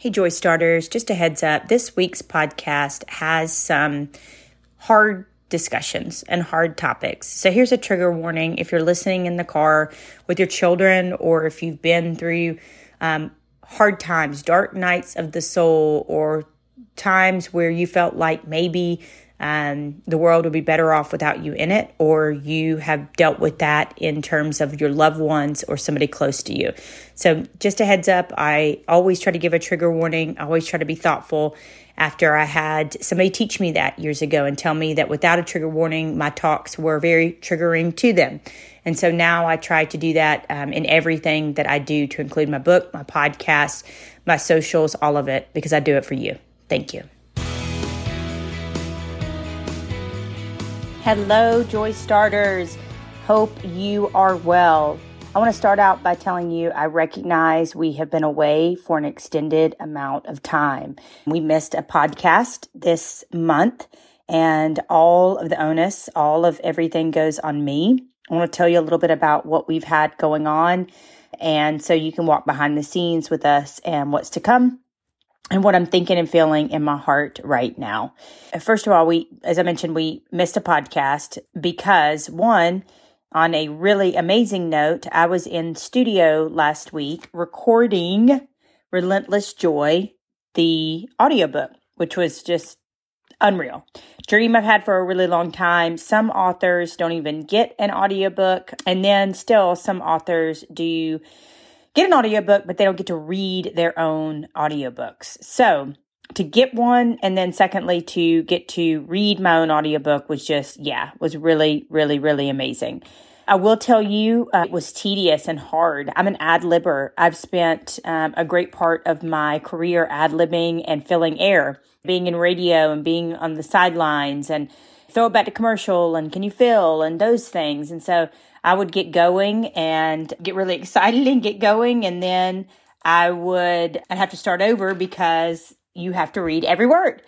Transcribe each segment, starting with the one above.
Hey, Joy Starters, just a heads up this week's podcast has some hard discussions and hard topics. So here's a trigger warning if you're listening in the car with your children or if you've been through um, hard times, dark nights of the soul, or times where you felt like maybe um, the world would be better off without you in it, or you have dealt with that in terms of your loved ones or somebody close to you. So, just a heads up, I always try to give a trigger warning, I always try to be thoughtful. After I had somebody teach me that years ago and tell me that without a trigger warning, my talks were very triggering to them. And so now I try to do that um, in everything that I do to include my book, my podcast, my socials, all of it, because I do it for you. Thank you. Hello, Joy Starters. Hope you are well. I want to start out by telling you I recognize we have been away for an extended amount of time. We missed a podcast this month, and all of the onus, all of everything goes on me. I want to tell you a little bit about what we've had going on, and so you can walk behind the scenes with us and what's to come and what I'm thinking and feeling in my heart right now. First of all, we, as I mentioned, we missed a podcast because one, on a really amazing note, I was in studio last week recording Relentless Joy, the audiobook, which was just unreal. Dream I've had for a really long time. Some authors don't even get an audiobook, and then still some authors do get an audiobook, but they don't get to read their own audiobooks. So to get one and then secondly to get to read my own audiobook was just yeah was really really really amazing. I will tell you uh, it was tedious and hard. I'm an ad libber. I've spent um, a great part of my career ad libbing and filling air being in radio and being on the sidelines and throw it back to commercial and can you fill and those things. And so I would get going and get really excited and get going. And then I would, I'd have to start over because you have to read every word.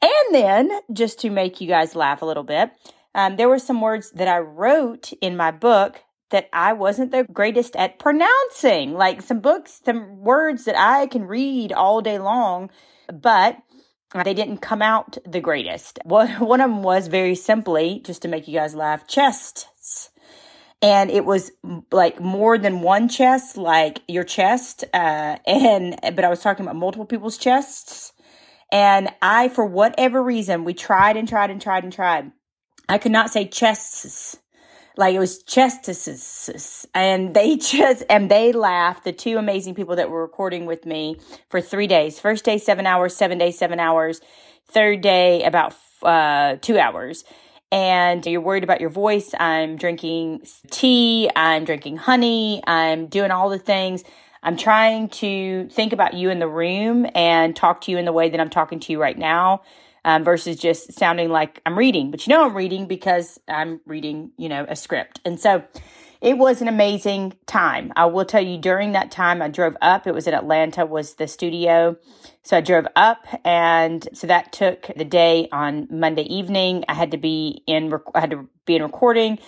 And then just to make you guys laugh a little bit, um, there were some words that I wrote in my book that I wasn't the greatest at pronouncing, like some books, some words that I can read all day long, but they didn't come out the greatest. One, one of them was very simply, just to make you guys laugh, chests and it was like more than one chest, like your chest, uh, and but I was talking about multiple people's chests. And I, for whatever reason, we tried and tried and tried and tried. I could not say chests. Like it was chests. And they just, and they laughed. The two amazing people that were recording with me for three days. First day, seven hours, seven days, seven hours. Third day, about, uh, two hours and you're worried about your voice, I'm drinking tea, I'm drinking honey, I'm doing all the things. I'm trying to think about you in the room and talk to you in the way that I'm talking to you right now. Um, versus just sounding like I'm reading, but you know I'm reading because I'm reading, you know, a script. And so it was an amazing time. I will tell you during that time I drove up. It was in Atlanta was the studio. So I drove up and so that took the day on Monday evening. I had to be in I had to be in recording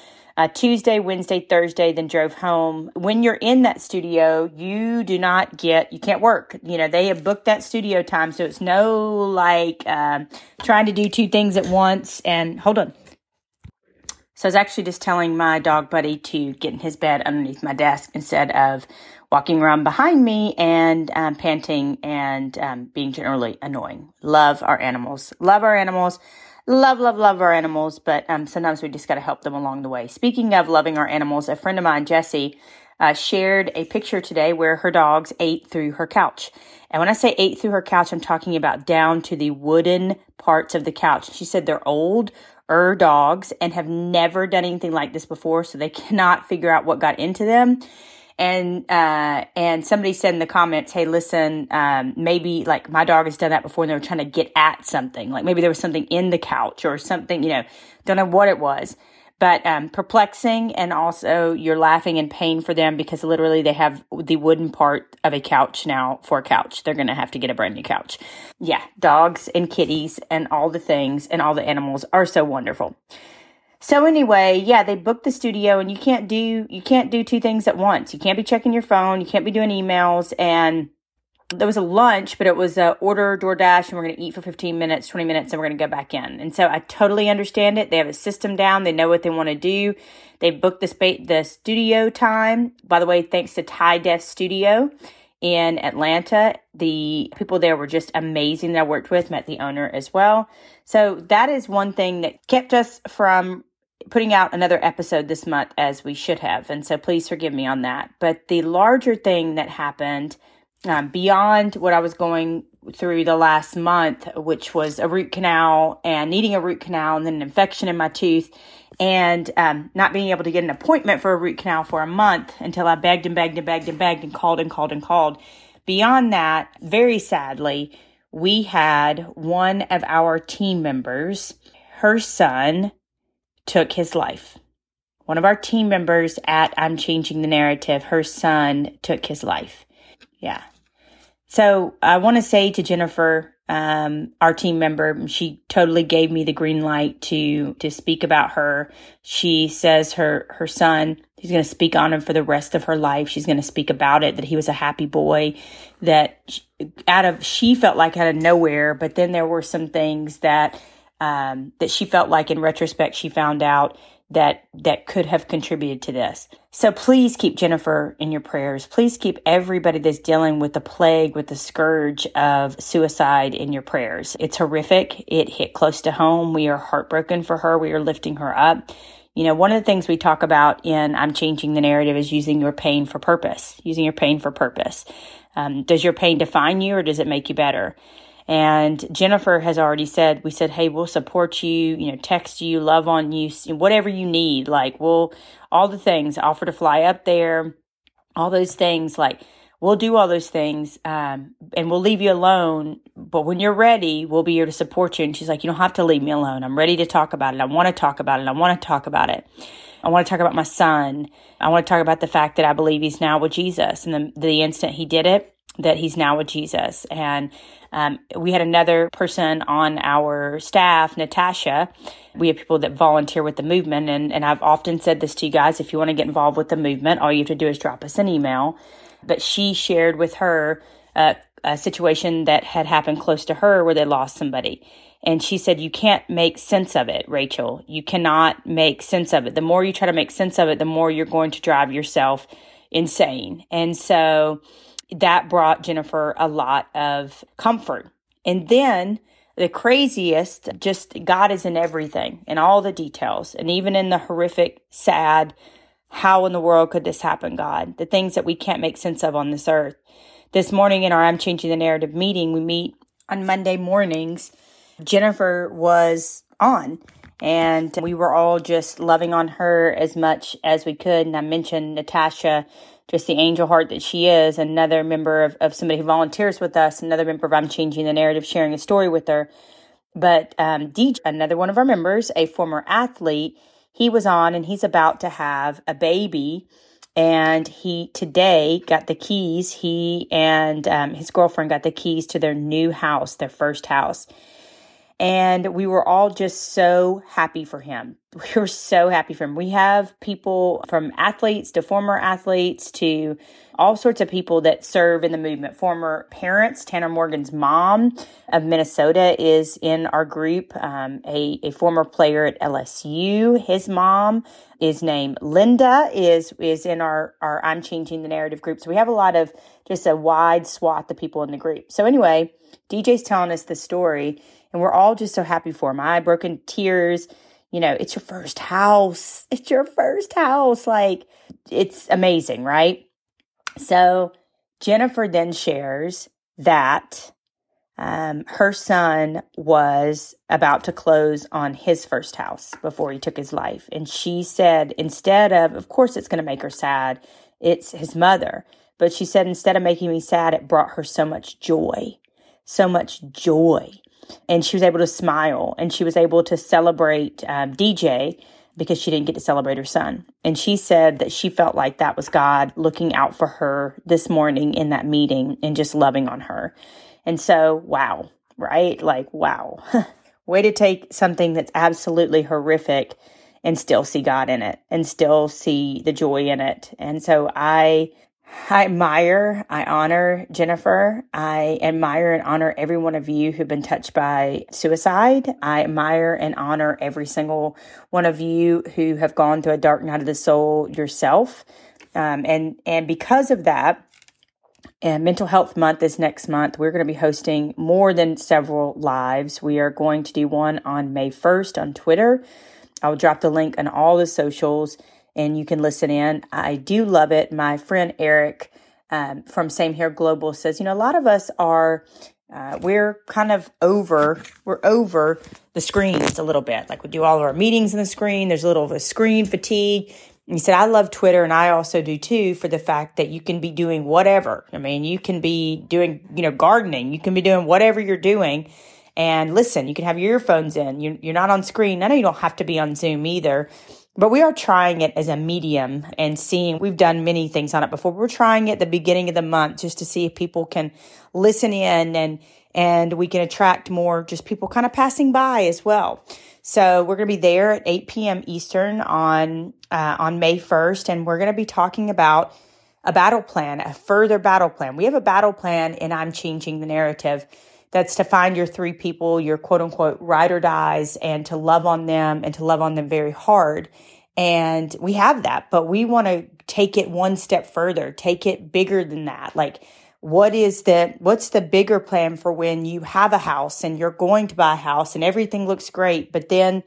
uh, Tuesday, Wednesday, Thursday, then drove home. When you're in that studio, you do not get, you can't work. You know, they have booked that studio time. So it's no like uh, trying to do two things at once. And hold on. So I was actually just telling my dog buddy to get in his bed underneath my desk instead of walking around behind me and um, panting and um, being generally annoying. Love our animals. Love our animals. Love, love, love our animals, but um, sometimes we just got to help them along the way. Speaking of loving our animals, a friend of mine, Jessie, uh, shared a picture today where her dogs ate through her couch. And when I say ate through her couch, I'm talking about down to the wooden parts of the couch. She said they're old er dogs and have never done anything like this before, so they cannot figure out what got into them. And uh, and somebody said in the comments, "Hey, listen, um, maybe like my dog has done that before, and they were trying to get at something. Like maybe there was something in the couch or something. You know, don't know what it was." But um, perplexing and also you're laughing in pain for them because literally they have the wooden part of a couch now for a couch. They're going to have to get a brand new couch. Yeah dogs and kitties and all the things and all the animals are so wonderful. So anyway yeah they booked the studio and you can't do you can't do two things at once. You can't be checking your phone you can't be doing emails and there was a lunch, but it was a order DoorDash and we're going to eat for 15 minutes, 20 minutes, and we're going to go back in. And so I totally understand it. They have a system down. They know what they want to do. They booked the space, the studio time. By the way, thanks to Thai Deaf Studio in Atlanta. The people there were just amazing that I worked with, met the owner as well. So that is one thing that kept us from putting out another episode this month as we should have. And so please forgive me on that. But the larger thing that happened um, beyond what I was going through the last month, which was a root canal and needing a root canal and then an infection in my tooth and um, not being able to get an appointment for a root canal for a month until I begged and begged and begged and begged and called and called and called. Beyond that, very sadly, we had one of our team members, her son, took his life. One of our team members at I'm Changing the Narrative, her son took his life. Yeah. So I want to say to Jennifer, um, our team member, she totally gave me the green light to to speak about her. She says her her son, he's going to speak on him for the rest of her life. She's going to speak about it that he was a happy boy. That out of she felt like out of nowhere, but then there were some things that um, that she felt like in retrospect she found out that that could have contributed to this. So please keep Jennifer in your prayers. Please keep everybody that's dealing with the plague, with the scourge of suicide in your prayers. It's horrific. It hit close to home. We are heartbroken for her. We are lifting her up. You know, one of the things we talk about in I'm Changing the Narrative is using your pain for purpose, using your pain for purpose. Um, does your pain define you or does it make you better? And Jennifer has already said, we said, hey, we'll support you, you know, text you, love on you, whatever you need. Like, we'll, all the things, offer to fly up there, all those things. Like, we'll do all those things um, and we'll leave you alone. But when you're ready, we'll be here to support you. And she's like, you don't have to leave me alone. I'm ready to talk about it. I want to talk about it. I want to talk about it. I want to talk about my son. I want to talk about the fact that I believe he's now with Jesus. And the, the instant he did it, that he's now with Jesus. And um, we had another person on our staff, Natasha. We have people that volunteer with the movement. And, and I've often said this to you guys if you want to get involved with the movement, all you have to do is drop us an email. But she shared with her uh, a situation that had happened close to her where they lost somebody. And she said, You can't make sense of it, Rachel. You cannot make sense of it. The more you try to make sense of it, the more you're going to drive yourself insane. And so, that brought Jennifer a lot of comfort. And then the craziest, just God is in everything, in all the details, and even in the horrific, sad, how in the world could this happen, God? The things that we can't make sense of on this earth. This morning in our I'm Changing the Narrative meeting, we meet on Monday mornings. Jennifer was on and we were all just loving on her as much as we could. And I mentioned Natasha just the angel heart that she is, another member of, of somebody who volunteers with us, another member of I'm Changing the Narrative, sharing a story with her. But um, DJ, another one of our members, a former athlete, he was on and he's about to have a baby. And he today got the keys. He and um, his girlfriend got the keys to their new house, their first house. And we were all just so happy for him. We were so happy for him. We have people from athletes to former athletes to all sorts of people that serve in the movement. Former parents, Tanner Morgan's mom of Minnesota is in our group. Um, a, a former player at LSU, his mom is named Linda, is is in our, our I'm Changing the Narrative group. So we have a lot of just a wide swath of people in the group. So anyway, DJ's telling us the story and we're all just so happy for him. I broke in tears. You know, it's your first house. It's your first house. Like, it's amazing, right? So Jennifer then shares that um, her son was about to close on his first house before he took his life. And she said, instead of, of course, it's going to make her sad, it's his mother. But she said, instead of making me sad, it brought her so much joy, so much joy and she was able to smile and she was able to celebrate um, DJ because she didn't get to celebrate her son. And she said that she felt like that was God looking out for her this morning in that meeting and just loving on her. And so, wow, right? Like, wow. Way to take something that's absolutely horrific and still see God in it and still see the joy in it. And so I I admire, I honor Jennifer. I admire and honor every one of you who've been touched by suicide. I admire and honor every single one of you who have gone through a dark night of the soul yourself. Um, and and because of that, and Mental Health Month is next month. We're going to be hosting more than several lives. We are going to do one on May 1st on Twitter. I'll drop the link on all the socials and you can listen in. I do love it. My friend Eric um, from Same Here Global says, you know, a lot of us are. Uh, we're kind of over we're over the screens a little bit. Like we do all of our meetings in the screen. There's a little of a screen fatigue. And he said i love twitter and i also do too for the fact that you can be doing whatever. I mean you can be doing you know gardening. You can be doing whatever you're doing. And listen you can have your earphones in. You're, you're not on screen. I know you don't have to be on zoom either but we are trying it as a medium and seeing, we've done many things on it before. We're trying it the beginning of the month just to see if people can listen in and, and we can attract more just people kind of passing by as well. So we're going to be there at 8 p.m. Eastern on, uh, on May 1st. And we're going to be talking about a battle plan, a further battle plan. We have a battle plan and I'm changing the narrative that's to find your three people, your quote unquote ride or dies, and to love on them and to love on them very hard. And we have that, but we want to take it one step further, take it bigger than that. Like, what is the what's the bigger plan for when you have a house and you're going to buy a house and everything looks great but then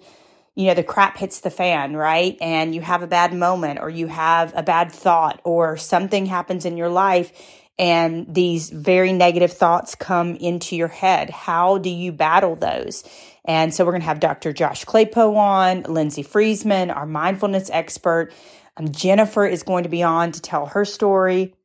you know the crap hits the fan right and you have a bad moment or you have a bad thought or something happens in your life and these very negative thoughts come into your head. How do you battle those? And so we're going to have Dr. Josh Klapow on, Lindsay Friesman, our mindfulness expert. Um, Jennifer is going to be on to tell her story.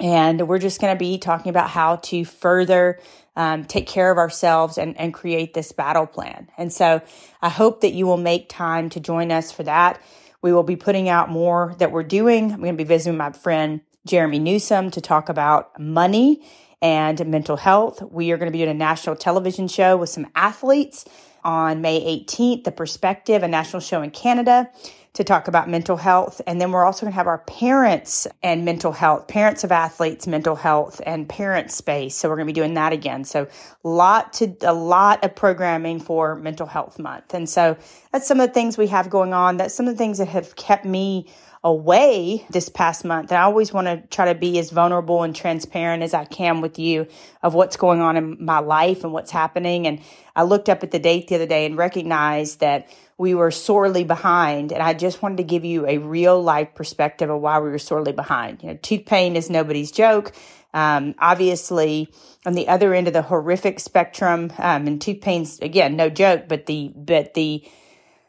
And we're just going to be talking about how to further um, take care of ourselves and, and create this battle plan. And so I hope that you will make time to join us for that. We will be putting out more that we're doing. I'm going to be visiting my friend Jeremy Newsom to talk about money and mental health. We are going to be doing a national television show with some athletes on May 18th, The Perspective, a national show in Canada to talk about mental health. And then we're also going to have our parents and mental health, parents of athletes, mental health and parent space. So we're going to be doing that again. So lot to a lot of programming for mental health month. And so that's some of the things we have going on. That's some of the things that have kept me away this past month. And I always want to try to be as vulnerable and transparent as I can with you of what's going on in my life and what's happening. And I looked up at the date the other day and recognized that we were sorely behind. And I just wanted to give you a real life perspective of why we were sorely behind. You know, tooth pain is nobody's joke. Um, obviously, on the other end of the horrific spectrum, um, and tooth pain's again no joke, but the but the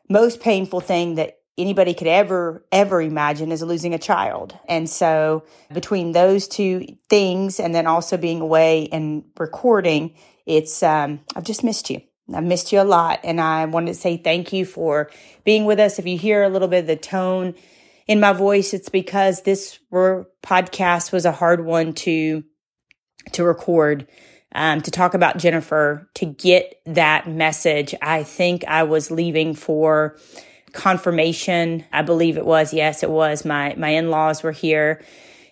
most painful thing that anybody could ever ever imagine is losing a child. And so between those two things and then also being away and recording it's um, i've just missed you. I missed you a lot. And i wanted to say thank you for being with us. If you hear a little bit of the tone in my voice it's because this podcast was a hard one to to record um, to talk about jennifer to get that message. I think i was leaving for confirmation. I believe it was. Yes, it was. My, my in-laws were here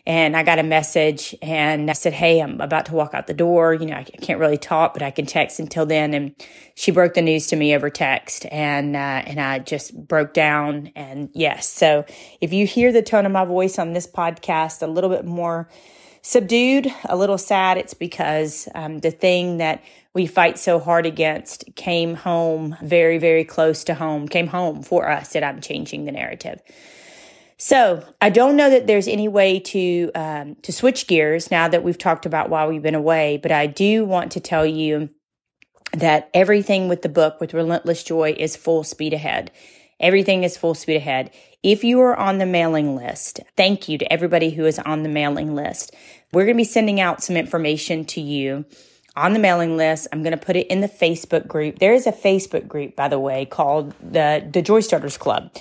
and I got a message and I said, Hey, I'm about to walk out the door. You know, I can't really talk, but I can text until then. And she broke the news to me over text and, uh, and I just broke down. And yes, so if you hear the tone of my voice on this podcast a little bit more subdued, a little sad, it's because um, the thing that we fight so hard against came home very, very close to home, came home for us that I'm changing the narrative. So I don't know that there's any way to um, to switch gears now that we've talked about why we've been away, but I do want to tell you that everything with the book with Relentless Joy is full speed ahead. Everything is full speed ahead. If you are on the mailing list, thank you to everybody who is on the mailing list. We're going to be sending out some information to you on the mailing list. I'm going to put it in the Facebook group. There is a Facebook group, by the way, called the, the Joy Starters Club.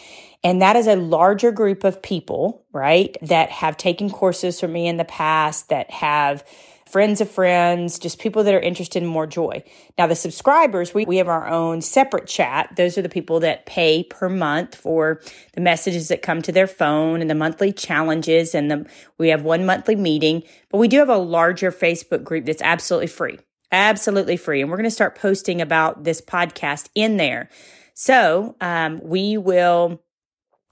And that is a larger group of people, right, that have taken courses from me in the past, that have friends of friends, just people that are interested in more joy. Now, the subscribers, we, we have our own separate chat. Those are the people that pay per month for the messages that come to their phone and the monthly challenges. And the, we have one monthly meeting, but we do have a larger Facebook group that's absolutely free, absolutely free. And we're going to start posting about this podcast in there. So, um, we will,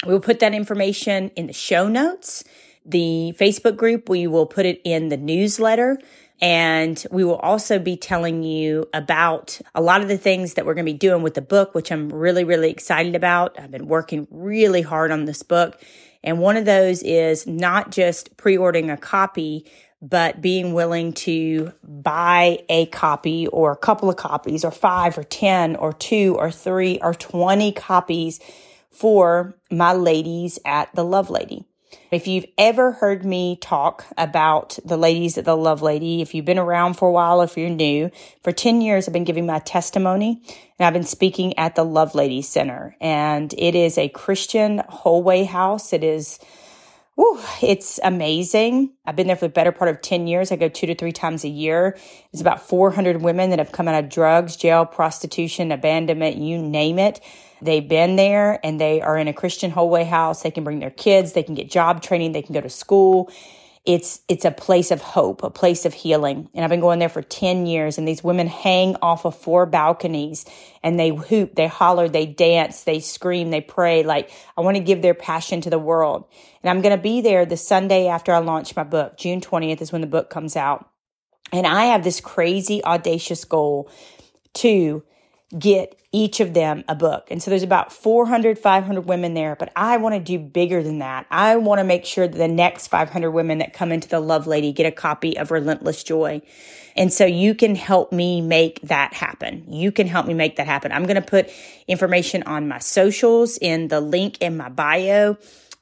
we will put that information in the show notes the Facebook group. We will put it in the newsletter. And we will also be telling you about a lot of the things that we're going to be doing with the book, which I'm really, really excited about. I've been working really hard on this book. And one of those is not just pre ordering a copy, but being willing to buy a copy or a couple of copies or five or 10 or two or three or 20 copies for my ladies at the Lovelady. If you've ever heard me talk about the ladies at the Lovelady, if you've been around for a while, if you're new, for 10 years, I've been giving my testimony and I've been speaking at the Lovelady Center. And it is a Christian whole way house. It is, It's amazing. I've been there for the better part of 10 years. I go two to three times a year. It's about 400 women that have come out of drugs, jail, prostitution, abandonment, you name it. They've been there and they are in a Christian whole way house. They can bring their kids, they can get job training, they can go to school. It's it's a place of hope, a place of healing. And I've been going there for 10 years and these women hang off of four balconies and they hoop, they holler, they dance, they scream, they pray like I want to give their passion to the world. And I'm going to be there the Sunday after I launch my book. June 20th is when the book comes out. And I have this crazy audacious goal to get each of them a book. And so there's about 400, 500 women there, but I want to do bigger than that. I want to make sure that the next 500 women that come into the Lovelady get a copy of Relentless Joy. And so you can help me make that happen. You can help me make that happen. I'm going to put information on my socials in the link in my bio.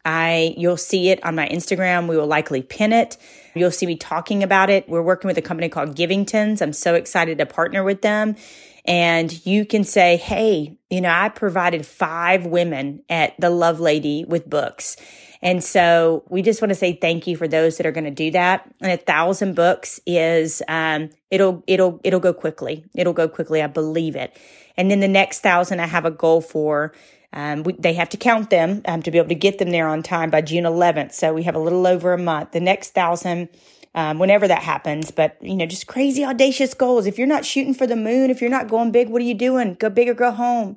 I, you'll see it on my Instagram. We will likely pin it. You'll see me talking about it. We're working with a company called Givingtons. I'm so excited to partner with them and you can say, Hey, you know, I provided five women at the Lovelady with books. And so we just want to say thank you for those that are going to do that. And a thousand books is, um, it'll, it'll, it'll go quickly. It'll go quickly. I believe it. And then the next thousand, I have a goal for, um, we, they have to count them um, to be able to get them there on time by June 11th. So we have a little over a month. The next thousand, um, whenever that happens. But, you know, just crazy, audacious goals. If you're not shooting for the moon, if you're not going big, what are you doing? Go big or go home.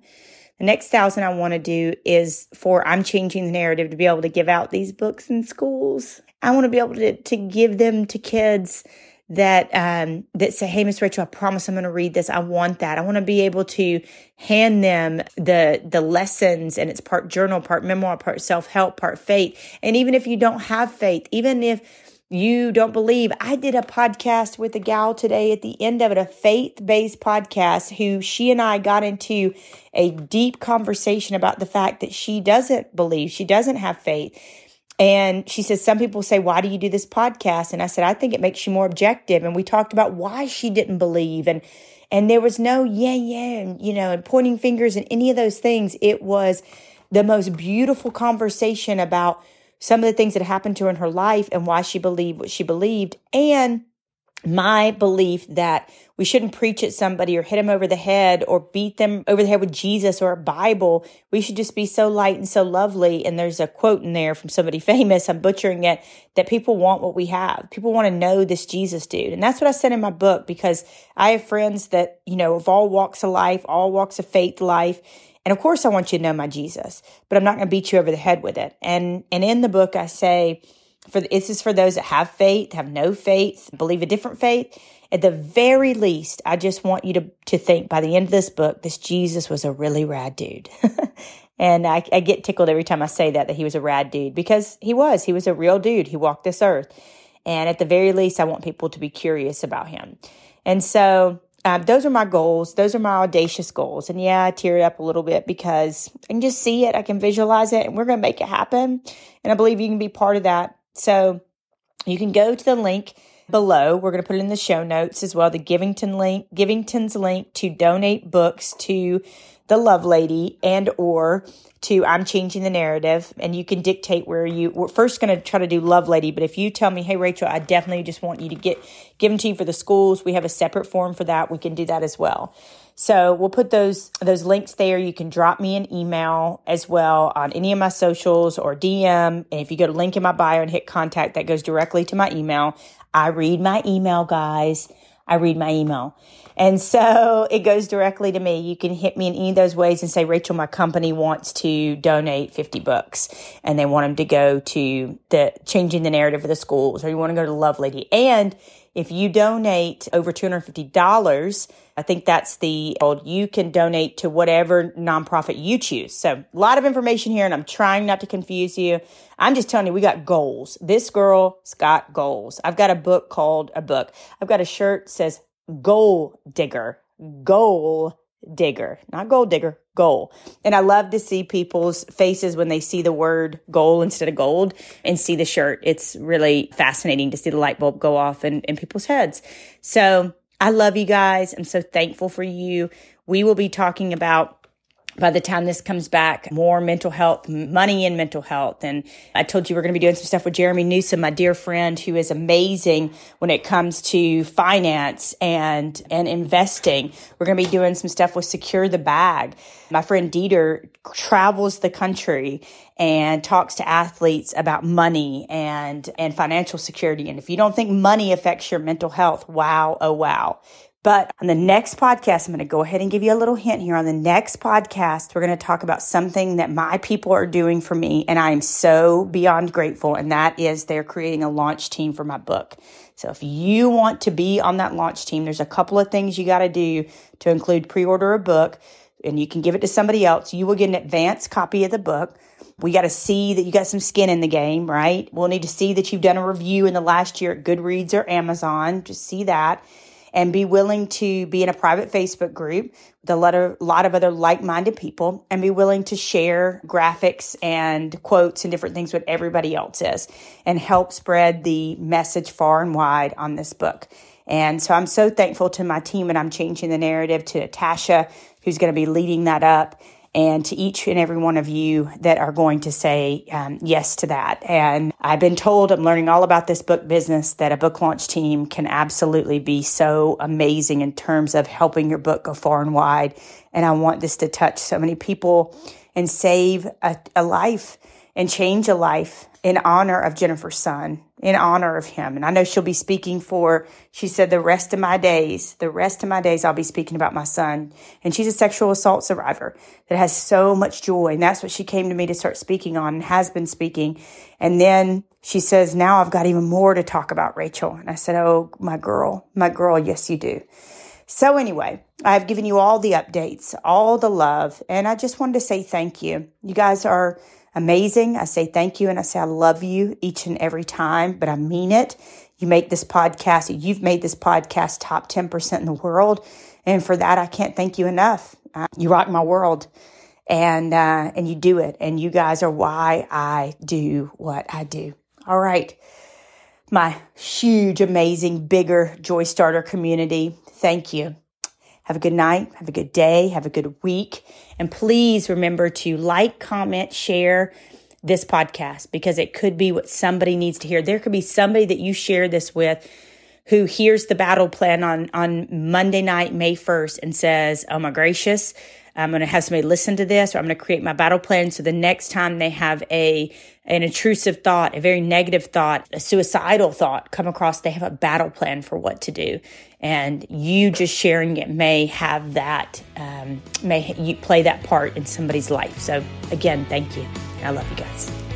The next thousand I want to do is for I'm changing the narrative to be able to give out these books in schools. I want to be able to, to give them to kids that um, that say, "Hey, Miss Rachel, I promise I'm going to read this. I want that. I want to be able to hand them the the lessons, and it's part journal, part memoir, part self help, part faith. And even if you don't have faith, even if you don't believe. I did a podcast with a gal today at the end of it, a faith based podcast, who she and I got into a deep conversation about the fact that she doesn't believe, she doesn't have faith. And she says, Some people say, Why do you do this podcast? And I said, I think it makes you more objective. And we talked about why she didn't believe. And and there was no yeah, yeah, and you know, and pointing fingers and any of those things. It was the most beautiful conversation about some of the things that happened to her in her life and why she believed what she believed, and my belief that we shouldn't preach at somebody or hit them over the head or beat them over the head with Jesus or a Bible. We should just be so light and so lovely. And there's a quote in there from somebody famous, I'm butchering it, that people want what we have. People want to know this Jesus dude. And that's what I said in my book because I have friends that, you know, of all walks of life, all walks of faith life. And of course, I want you to know my Jesus, but I'm not going to beat you over the head with it. And, and in the book, I say, for this is for those that have faith, have no faith, believe a different faith. At the very least, I just want you to, to think by the end of this book, this Jesus was a really rad dude. and I, I get tickled every time I say that, that he was a rad dude because he was. He was a real dude. He walked this earth. And at the very least, I want people to be curious about him. And so um, those are my goals. Those are my audacious goals. And yeah, I tear it up a little bit because I can just see it. I can visualize it and we're going to make it happen. And I believe you can be part of that. So you can go to the link below. We're going to put it in the show notes as well. The Givington link, Givington's link to donate books to the Lovelady and or to I'm changing the narrative and you can dictate where you we're first going to try to do Lovelady, but if you tell me, "Hey Rachel, I definitely just want you to get give them to you for the schools." We have a separate form for that. We can do that as well. So we'll put those those links there. You can drop me an email as well on any of my socials or DM. And if you go to link in my bio and hit contact, that goes directly to my email. I read my email, guys. I read my email. And so it goes directly to me. You can hit me in any of those ways and say, Rachel, my company wants to donate 50 books and they want them to go to the changing the narrative of the schools or you want to go to Lovelady. And if you donate over $250, I think that's the old, you can donate to whatever nonprofit you choose. So a lot of information here and I'm trying not to confuse you. I'm just telling you, we got goals. This girl's got goals. I've got a book called a book. I've got a shirt says goal digger, goal digger, not gold digger, goal. And I love to see people's faces when they see the word goal instead of gold and see the shirt. It's really fascinating to see the light bulb go off in, in people's heads. So I love you guys. I'm so thankful for you. We will be talking about by the time this comes back, more mental health, money and mental health. And I told you we're going to be doing some stuff with Jeremy Newsom, my dear friend, who is amazing when it comes to finance and, and investing. We're going to be doing some stuff with Secure the Bag. My friend Dieter travels the country and talks to athletes about money and, and financial security. And if you don't think money affects your mental health, wow, oh wow. But on the next podcast, I'm going to go ahead and give you a little hint here. On the next podcast, we're going to talk about something that my people are doing for me. And I am so beyond grateful. And that is they're creating a launch team for my book. So if you want to be on that launch team, there's a couple of things you got to do to include pre-order a book and you can give it to somebody else. You will get an advance copy of the book. We got to see that you got some skin in the game, right? We'll need to see that you've done a review in the last year at Goodreads or Amazon. Just see that and be willing to be in a private Facebook group with a lot of, lot of other like-minded people and be willing to share graphics and quotes and different things with everybody else is and help spread the message far and wide on this book. And so I'm so thankful to my team and I'm changing the narrative to Natasha, who's going to be leading that up and to each and every one of you that are going to say um, yes to that. And I've been told I'm learning all about this book business that a book launch team can absolutely be so amazing in terms of helping your book go far and wide. And I want this to touch so many people and save a, a life and change a life in honor of Jennifer's son, in honor of him. And I know she'll be speaking for, she said, the rest of my days, the rest of my days, I'll be speaking about my son. And she's a sexual assault survivor that has so much joy. And that's what she came to me to start speaking on and has been speaking. And then she says, now I've got even more to talk about, Rachel. And I said, Oh, my girl, my girl. Yes, you do. So anyway, I've given you all the updates, all the love, and I just wanted to say thank you. You guys are amazing. I say thank you and I say I love you each and every time, but I mean it. You make this podcast, you've made this podcast top 10% in the world. And for that, I can't thank you enough. Uh, you rock my world and, uh, and you do it. And you guys are why I do what I do. All right. My huge, amazing, bigger Joy Starter community. Thank you. Have a good night. Have a good day. Have a good week. And please remember to like, comment, share this podcast because it could be what somebody needs to hear. There could be somebody that you share this with who hears the battle plan on, on Monday night, May 1st and says, Oh my gracious, I'm going to have somebody listen to this or I'm going to create my battle plan. So the next time they have a, an intrusive thought, a very negative thought, a suicidal thought come across, they have a battle plan for what to do. And you just sharing it may have that, um, may you play that part in somebody's life. So again, thank you. I love you guys.